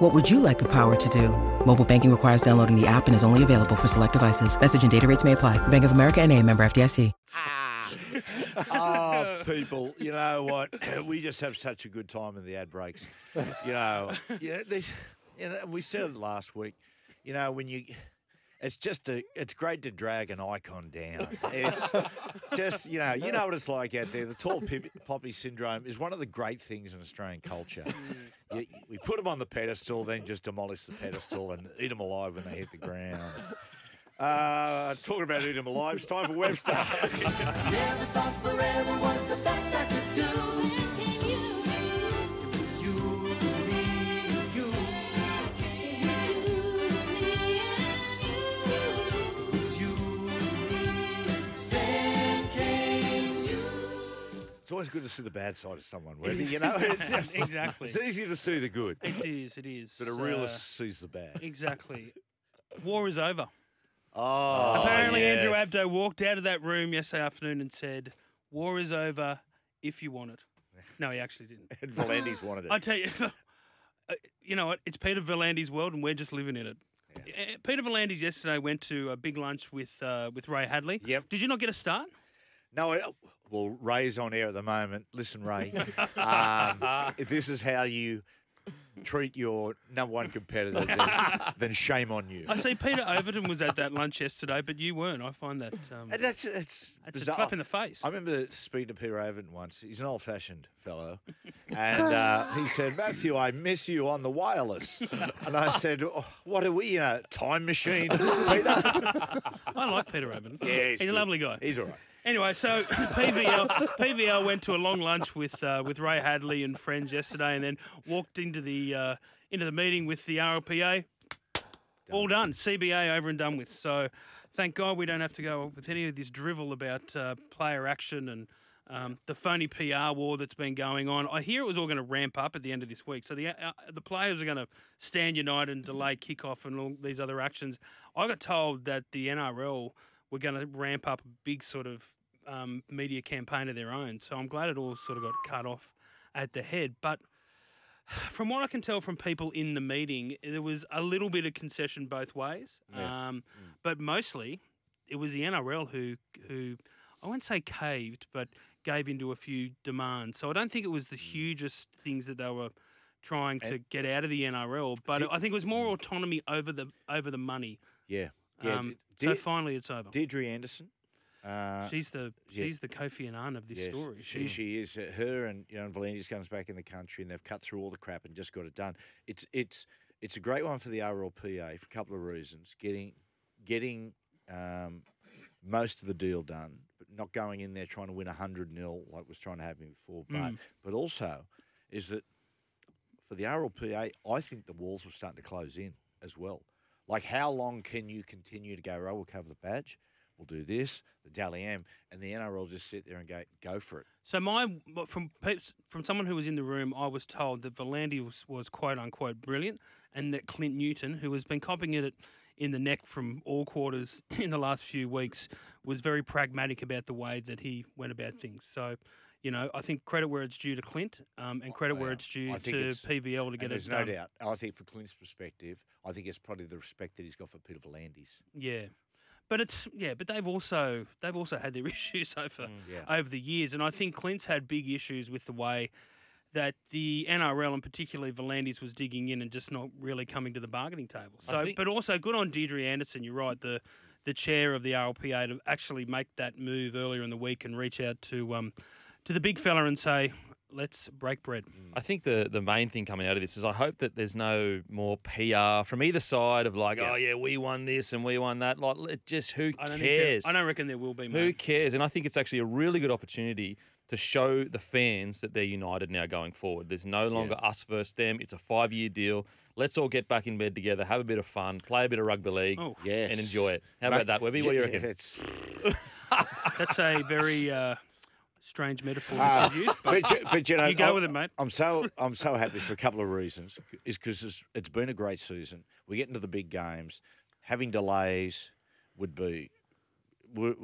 What would you like the power to do? Mobile banking requires downloading the app and is only available for select devices. Message and data rates may apply. Bank of America and a member FDIC. oh, ah. ah, people, you know what? We just have such a good time in the ad breaks. You know, you know, these, you know we said it last week. You know, when you, it's just a, it's great to drag an icon down. It's just, you know, you know what it's like out there. The tall pip- poppy syndrome is one of the great things in Australian culture. You, we put them on the pedestal, then just demolish the pedestal and eat them alive when they hit the ground. Uh, talking about eating them alive, it's time for Webster. Never thought forever was the best I could do. Always good to see the bad side of someone, Webby. You know, it's just, Exactly. It's easy to see the good, It is. It is. but a Uh, realist sees the bad. exactly. War is over. Oh, Apparently, Andrew yes. Abdo walked out of that room yesterday afternoon and said, "War is over if you want it." No, he actually didn't. And V'landys wanted it. I tell you, uh, you know what? It's Peter Volandi's world, and we're just living in it. Uh, Peter V'landys yesterday went to a big lunch with uh, with Ray Hadley. Yep. Did you not get a start? No, I, well, Ray's on air at the moment. Listen, Ray, um, if this is how you treat your number one competitor, then, then shame on you. I see Peter Overton was at that lunch yesterday, but you weren't. I find that um, And that's it's that's a bizarre. slap in the face. I remember speaking to Peter Overton once. He's an old-fashioned fellow, and uh, he said, "Matthew, I miss you on the wireless." And I said, oh, "What are we, a time machine, Peter?" I like Peter Overton. Yeah, he's, he's a good. lovely guy. He's all right. Anyway, so PVL PVL went to a long lunch with uh, with Ray Hadley and friends yesterday, and then walked into the uh, into the meeting with the RLPA. All done. CBA over and done with. So, thank God we don't have to go with any of this drivel about uh, player action and um, the phony PR war that's been going on. I hear it was all going to ramp up at the end of this week. So the uh, the players are going to stand united and delay kickoff and all these other actions. I got told that the NRL were going to ramp up a big sort of um, media campaign of their own. So I'm glad it all sort of got cut off at the head. But from what I can tell from people in the meeting, there was a little bit of concession both ways. Yeah. Um, But mostly, it was the NRL who who I won't say caved, but gave into a few demands. So I don't think it was the hugest things that they were trying to get out of the NRL, but Did- I think it was more autonomy over the over the money. Yeah, yeah. um, so finally, it's over. Deirdre Anderson. Uh, she's the yeah. she's the Kofi Annan of this yes, story. She she is. Uh, her and you know, and V'landys comes back in the country, and they've cut through all the crap and just got it done. It's it's it's a great one for the RLPA for a couple of reasons. Getting getting um, most of the deal done, but not going in there trying to win hundred 0 like was trying to happen before. But Mm. but also is that for the RLPA, I think the walls were starting to close in as well. Like, how long can you continue to go, oh, we'll cover the badge, we'll do this, the Dally M, and the NRL just sit there and go, go for it. So my from from someone who was in the room, I was told that Valandi was, was quote unquote brilliant, and that Clint Newton, who has been copying it in the neck from all quarters in the last few weeks, was very pragmatic about the way that he went about things. So. You know, I think credit where it's due to Clint, um, and credit where it's due to it's- PVL to get it there's done. no doubt. I think, for Clint's perspective, I think it's probably the respect that he's got for Peter V'landys. Yeah, but it's yeah, but they've also they've also had their issues over Yeah. over the years, and I think Clint's had big issues with the way that the NRL and particularly V'landys was digging in and just not really coming to the bargaining table. So, think- but also good on Deirdre Anderson. You're right, the the chair of the RLPA to actually make that move earlier in the week and reach out to um to the big fella and say, let's break bread. I think the the main thing coming out of this is I hope that there's no more PR from either side of like, Yeah. oh yeah, we won this and we won that. Like, let- just who I don't think there- cares? I don't reckon there will be. Who Mate. cares? And I think it's actually a really good opportunity to show the fans that they're united now going forward. There's no longer us versus them. It's a five year deal. Let's all get back in bed together, have a bit of fun, play a bit of rugby league, Oh, Yes. and enjoy it. How Mate, about that, Webby? What do you yeah, reckon? It's, That's a very uh, strange metaphor Ah, that you've but, but, you- but you know, you go I- with it, mate. I'm so I'm so happy for a couple of reasons. Is because it's, it's been a great season. We get into the big games. Having delays would be would,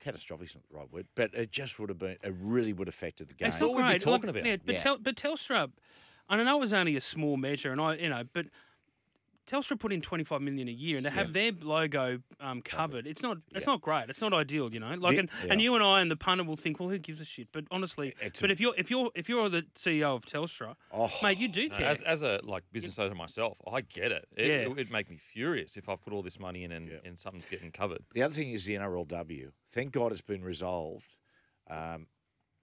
catastrophic. Isn't the right word, but it just would have been. It really would have affected the game. It's all we'd be talking Look, about. Yeah, but, Yeah. Tel, but Telstra, and I know it was only a small measure, and I, you know, but Telstra put in 25 million a year, and to have their logo um, covered, it's not, it's Yeah. not great. It's not ideal, you know. Like, The- and, yeah. and you and I and the punter will think, well, who gives a shit? But honestly, It's a- but if you're if you're if you're the CEO of Telstra, Oh, mate, you do No, care. as, as a like business owner myself, I get it. It, Yeah. it would make me furious if I've put all this money in and, Yeah. and something's getting covered. The other thing is the NRLW. Thank God it's been resolved. Um,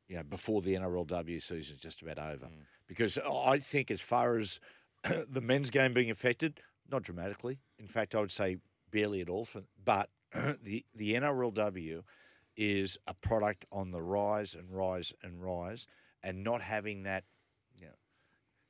you know, before the NRLW season is just about over, because I think as far as the men's game being affected, not dramatically. In fact, I would say barely at all. For, but the the NRLW is a product on the rise and rise and rise, and not having that, you know,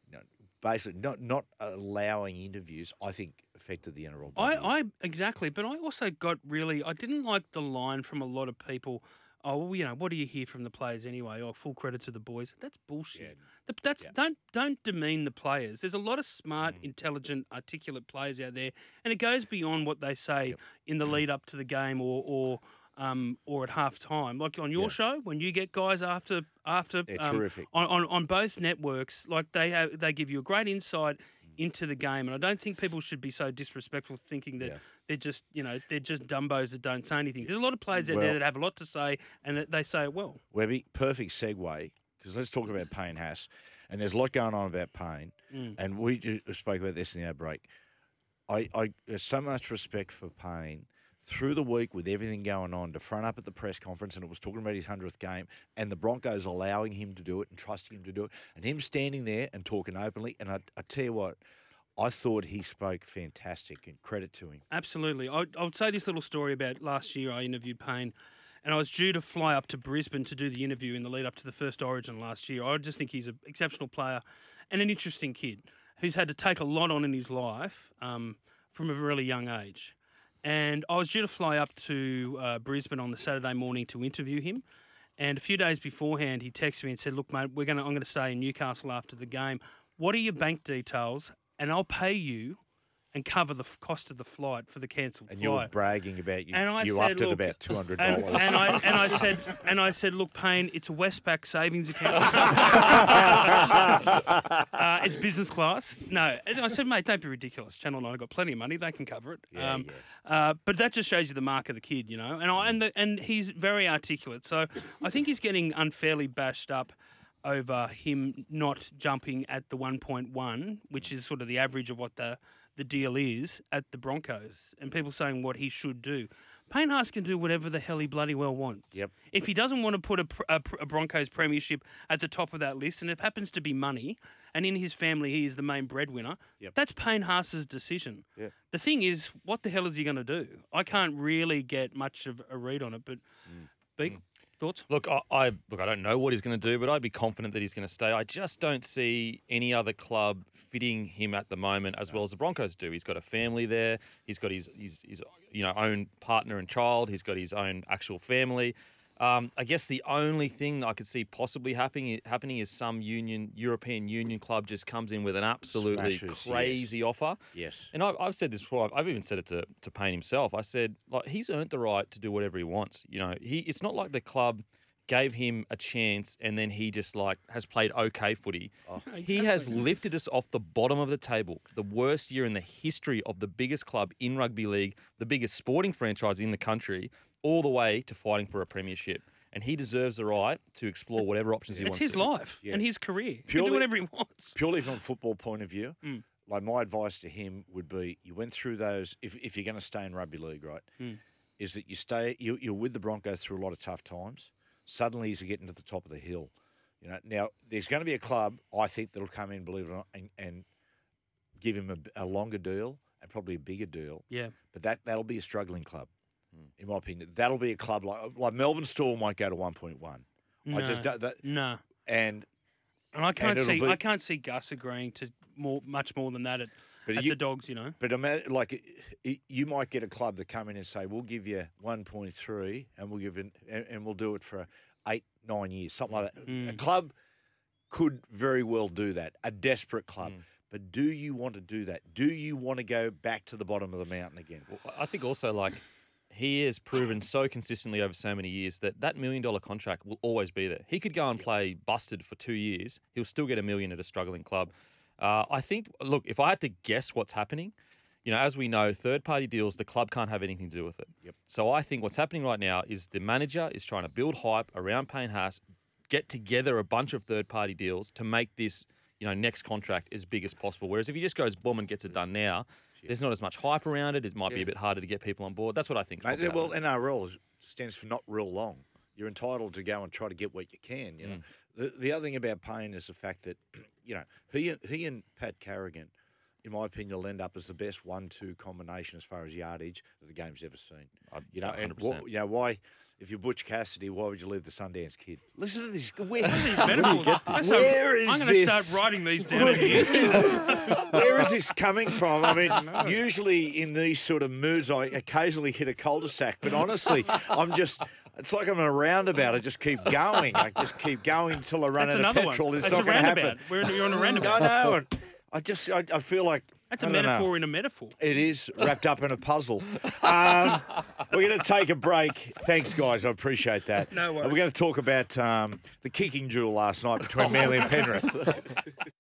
you know basically not not allowing interviews, I think affected the NRLW. I, I exactly, but I also got really. I didn't like the line from a lot of people. Oh, well, you know, what do you hear from the players anyway? Oh, full credit to the boys. That's bullshit. Th- That's don't don't demean the players. There's a lot of smart, intelligent, articulate players out there, and it goes beyond what they say in the lead up to the game or or um, or at half time. Like on your Yeah. show, when you get guys after after They're um, terrific. on, on on both networks, like they have, they give you a great insight into the game, and I don't think people should be so disrespectful, thinking that Yeah. they're just you know they're just dumbos that don't say anything. There's a lot of players out Well- there that have a lot to say, and that they say it well. Webby, perfect segue because let's talk about Payne Haas, and there's a lot going on about Payne, Mm. and we spoke about this in our break. I, I there's so much respect for Payne through the week with everything going on to front up at the press conference, and it was talking about his hundredth game, and the Broncos allowing him to do it and trusting him to do it, and him standing there and talking openly. And I, I tell you what, I thought he spoke fantastic, and credit to him. Absolutely. I, I would say this little story about last year. I interviewed Payne, and I was due to fly up to Brisbane to do the interview in the lead up to the first Origin last year. I just think he's an exceptional player and an interesting kid who's had to take a lot on in his life um, from a really young age. And I was due to fly up to uh, Brisbane on the Saturday morning to interview him. And a few days beforehand, he texted me and said, "Look, mate, we're gonna I'm going to stay in Newcastle after the game. What are your bank details? And I'll pay you." And cover the f- cost of the flight for the cancelled flight. And you were bragging about you. And I you said, upped it about two hundred And, dollars. and I and I said and I said, look, Payne, it's a Westpac savings account. uh, it's business class. No, And I said, mate, don't be ridiculous. Channel Nine have got plenty of money; they can cover it. Yeah, um, Uh, but that just shows you the mark of the kid, you know. And I, and the, and he's very articulate. So I think he's getting unfairly bashed up over him not jumping at the 1.1, which is sort of the average of what the the deal is at the Broncos, and people saying what he should do. Payne Haas can do whatever the hell he bloody well wants. Yep. If he doesn't want to put a, a, a Broncos premiership at the top of that list, and it happens to be money, and in his family he is the main breadwinner, Yep. that's Payne Haas's decision. Yeah. The thing is, what the hell is he going to do? I can't really get much of a read on it, but Mm. Beak, thoughts? Look, I, I look. I don't know what he's going to do, but I'd be confident that he's going to stay. I just don't see any other club fitting him at the moment as well as the Broncos do. He's got a family there. He's got his his, his you know own partner and child. He's got his own actual family. Um, I guess the only thing that I could see possibly happening happening is some union European Union club just comes in with an absolutely Smashes, yes. crazy offer. yes. And I've, I've said this before. I've, I've even said it to, to Payne himself. I said, like, he's earned the right to do whatever he wants. You know, he it's not like the club gave him a chance and then he just like has played okay footy. He has lifted us off the bottom of the table. The worst year in the history of the biggest club in rugby league, the biggest sporting franchise in the country, all the way to fighting for a premiership. And he deserves the right to explore whatever options he It's wants. It's his to. life Yeah. and his career. he can do whatever he wants. purely from a football point of view, Mm. like my advice to him would be: you went through those. If, if you're going to stay in rugby league, right, Mm. is that you stay you, you're with the Broncos through a lot of tough times. Suddenly, he's getting to the top of the hill. You know, now there's going to be a club I think that'll come in, believe it or not, and, and give him a, a longer deal and probably a bigger deal. Yeah. But that that'll be a struggling club, in my opinion. That'll be a club like like Melbourne Storm might go to 1.1. I just No. don't, that No. and And I can't it'll see be- I can't see Gus agreeing to more much more than that at, But at you- the Dogs, you know. But imagine, like, i- i- you might get a club to come in and say, "We'll give you 1.3, and we'll give it, and, and we'll do it for eight, nine years, something like that." A Mm. club could very well do that. A desperate club. Mm. But do you want to do that? Do you want to go back to the bottom of the mountain again? Well, I think also like he has proven so consistently over so many years that that million dollar contract will always be there. He could go and play busted for two years, he'll still get a million at a struggling club. Uh, I think, look, if I had to guess what's happening, you know, as we know, third party deals, the club can't have anything to do with it. Yep. So I think what's happening right now is the manager is trying to build hype around Payne Haas, get together a bunch of third party deals to make this, you know, next contract as big as possible. Whereas if he just goes boom and gets it done now, there's not as much hype around it. It might be a bit harder to get people on board. That's what I think. Mate, well, NRL is- stands for not real long. You're entitled to go and try to get what you can. You know, mm. the, the other thing about Payne is the fact that, you know, he he and Pat Carrigan, in my opinion, will end up as the best one-two combination as far as yardage that the game's ever seen. You know, and 100%. what, you know why? If you're Butch Cassidy, why would you leave the Sundance Kid? Listen to this. Where, These metaphors. That's a- Where is I'm going to start writing these down. in the Where is this coming from? I mean, usually in these sort of moods, I occasionally hit a cul-de-sac, but honestly, I'm just. It's like I'm in a roundabout. I just keep going. I just keep going until I run That's out of petrol. one. It's That's not going to happen. We're in, you're on a I roundabout. know. And I just, I, I feel like That's a don't know. metaphor in a metaphor. It is wrapped up in a puzzle. Um, we're going to take a break. Thanks, guys. I appreciate that. No And worries. We're going to talk about um, the kicking duel last night between Manly and Penrith.